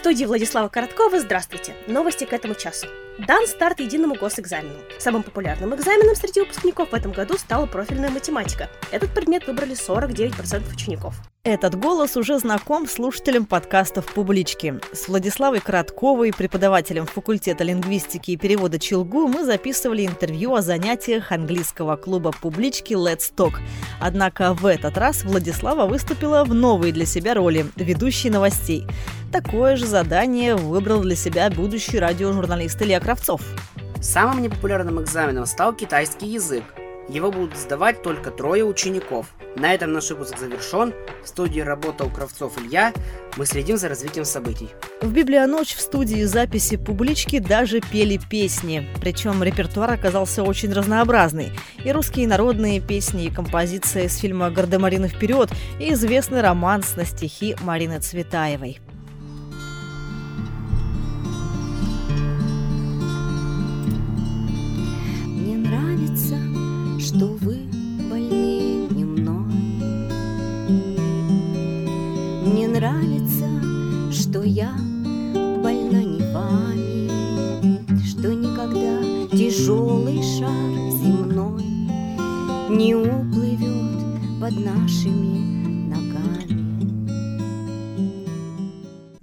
студии Владислава Короткова. Здравствуйте. Новости к этому часу. Дан старт единому госэкзамену. Самым популярным экзаменом среди выпускников в этом году стала профильная математика. Этот предмет выбрали 49% учеников. Этот голос уже знаком слушателям подкастов «Публички». С Владиславой Коротковой, преподавателем факультета лингвистики и перевода Челгу, мы записывали интервью о занятиях английского клуба «Публички» Let's Talk. Однако в этот раз Владислава выступила в новой для себя роли – ведущей новостей. Такое же задание выбрал для себя будущий радиожурналист Илья Кравцов. Самым непопулярным экзаменом стал китайский язык. Его будут сдавать только трое учеников. На этом наш выпуск завершен. В студии работал Кравцов Илья. Мы следим за развитием событий. В «Библионочь» в студии записи публички даже пели песни. Причем репертуар оказался очень разнообразный. И русские народные песни, и композиция из фильма «Гардемарины вперед», и известный романс на стихи Марины Цветаевой. Что я больна не вами, что никогда тяжелый шар земной не уплывет под нашими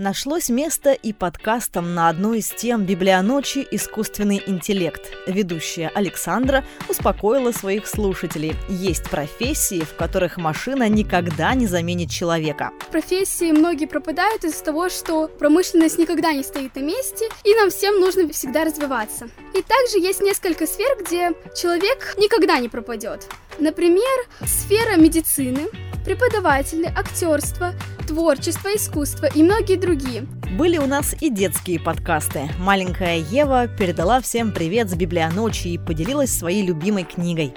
Нашлось место и подкастом на одной из тем «Библионочи. Искусственный интеллект». Ведущая Александра успокоила своих слушателей. Есть профессии, в которых машина никогда не заменит человека. Профессии многие пропадают из-за того, что промышленность никогда не стоит на месте, и нам всем нужно всегда развиваться. И также есть несколько сфер, где человек никогда не пропадет. Например, сфера медицины, преподаватели, актерство, творчество, искусство и многие другие. Были у нас и детские подкасты. Маленькая Ева передала всем привет с библионочи и поделилась своей любимой книгой.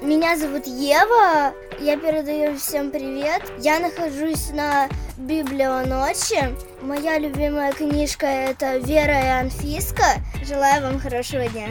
Меня зовут Ева, я передаю всем привет. Я нахожусь на Библионочи. Моя любимая книжка это Вера и Анфиска. Желаю вам хорошего дня.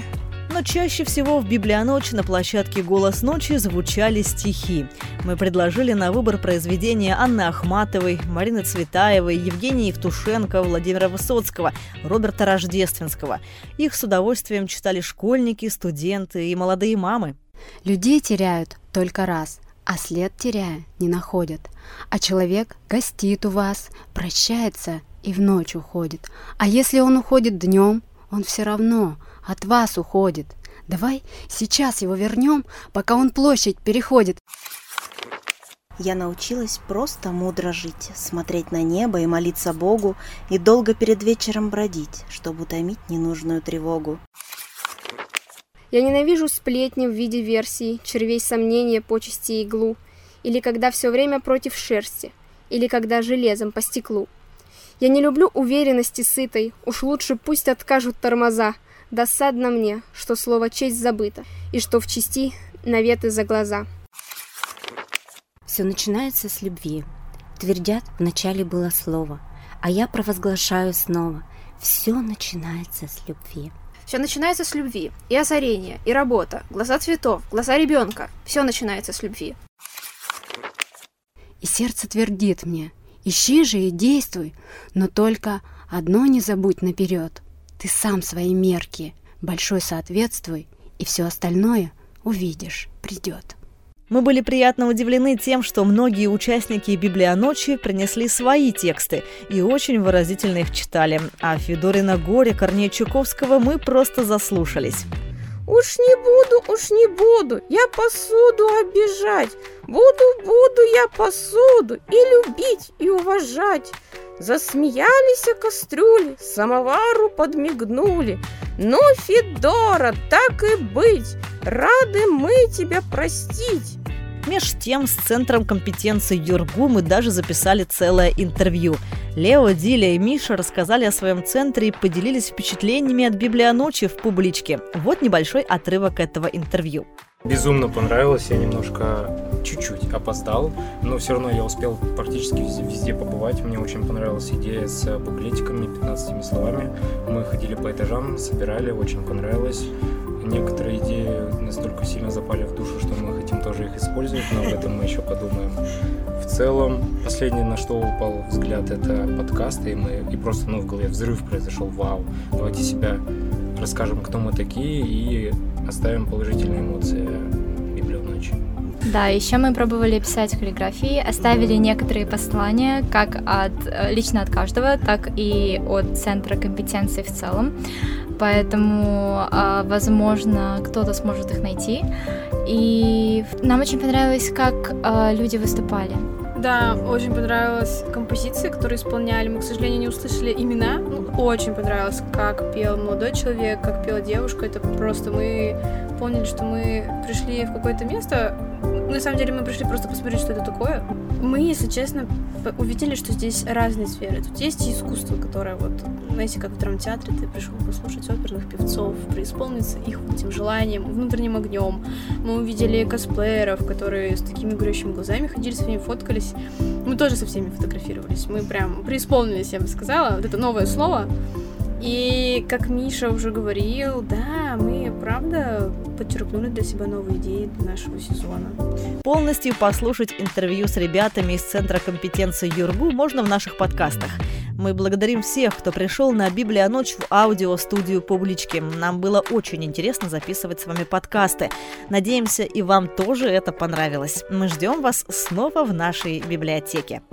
Но чаще всего в Библионочи на площадке «Голос ночи» звучали стихи. Мы предложили на выбор произведения Анны Ахматовой, Марины Цветаевой, Евгении Евтушенко, Владимира Высоцкого, Роберта Рождественского. Их с удовольствием читали школьники, студенты и молодые мамы. Людей теряют только раз, а след теряя не находят. А человек гостит у вас, прощается и в ночь уходит. А если он уходит днем, он все равно от вас уходит. Давай сейчас его вернем, пока он площадь переходит. Я научилась просто мудро жить, смотреть на небо и молиться Богу, и долго перед вечером бродить, чтобы утомить ненужную тревогу. Я ненавижу сплетни в виде версий, червей сомнения, почести и иглу, или когда все время против шерсти, или когда железом по стеклу. Я не люблю уверенности сытой, уж лучше пусть откажут тормоза, Досадно мне, что слово «честь» забыто, и что в чести наветы за глаза. Все начинается с любви. Твердят, вначале было слово, а я провозглашаю снова. Все начинается с любви. Все начинается с любви. И озарение, и работа, глаза цветов, глаза ребенка. Все начинается с любви. И сердце твердит мне, ищи же и действуй, но только одно не забудь наперед — ты сам свои мерки большой соответствуй, и все остальное увидишь, придет. Мы были приятно удивлены тем, что многие участники Библионочи принесли свои тексты и очень выразительно их читали. А Федорина Горе Корнея Чуковского мы просто заслушались. Уж не буду, уж не буду я посуду обижать. Буду, буду я посуду и любить, и уважать. Засмеялись о кастрюле, самовару подмигнули. Ну, Федора, так и быть, рады мы тебя простить. Меж тем, с Центром компетенции Юргу мы даже записали целое интервью. Лео, Диля и Миша рассказали о своем центре и поделились впечатлениями от библионочи в публичке. Вот небольшой отрывок этого интервью. Безумно понравилось, я немножко чуть-чуть опоздал, но все равно я успел практически везде, везде побывать. Мне очень понравилась идея с буклетиками, 15 словами. Мы ходили по этажам, собирали, очень понравилось. Некоторые идеи настолько сильно запали в душу, что мы хотим тоже их использовать, но об этом мы еще подумаем. В целом, последнее, на что упал взгляд, это подкасты, и мы и просто, ну, в голове взрыв произошел, вау, давайте себя расскажем, кто мы такие, и оставим положительные эмоции. Да, еще мы пробовали писать каллиграфии, оставили некоторые послания как от э, лично от каждого, так и от центра компетенции в целом. Поэтому, а, возможно, кто-то сможет их найти. И нам очень понравилось, как а, люди выступали. Да, очень понравилась композиция, которую исполняли. Мы, к сожалению, не услышали имена. Очень понравилось, как пел молодой человек, как пела девушка. Это просто мы поняли, что мы пришли в какое-то место. На самом деле мы пришли просто посмотреть, что это такое. Мы, если честно, увидели, что здесь разные сферы. Тут есть искусство, которое вот, знаете, как в драмтеатре, ты пришел послушать оперных певцов, преисполниться их вот этим желанием, внутренним огнем. Мы увидели косплееров, которые с такими горящими глазами ходили, с ними фоткались. Мы тоже со всеми фотографировались. Мы прям преисполнились, я бы сказала. Вот это новое слово. И как Миша уже говорил, да, мы правда подчеркнули для себя новые идеи для нашего сезона. Полностью послушать интервью с ребятами из Центра компетенции Юргу можно в наших подкастах. Мы благодарим всех, кто пришел на Библия ночь в аудиостудию публички. Нам было очень интересно записывать с вами подкасты. Надеемся, и вам тоже это понравилось. Мы ждем вас снова в нашей библиотеке.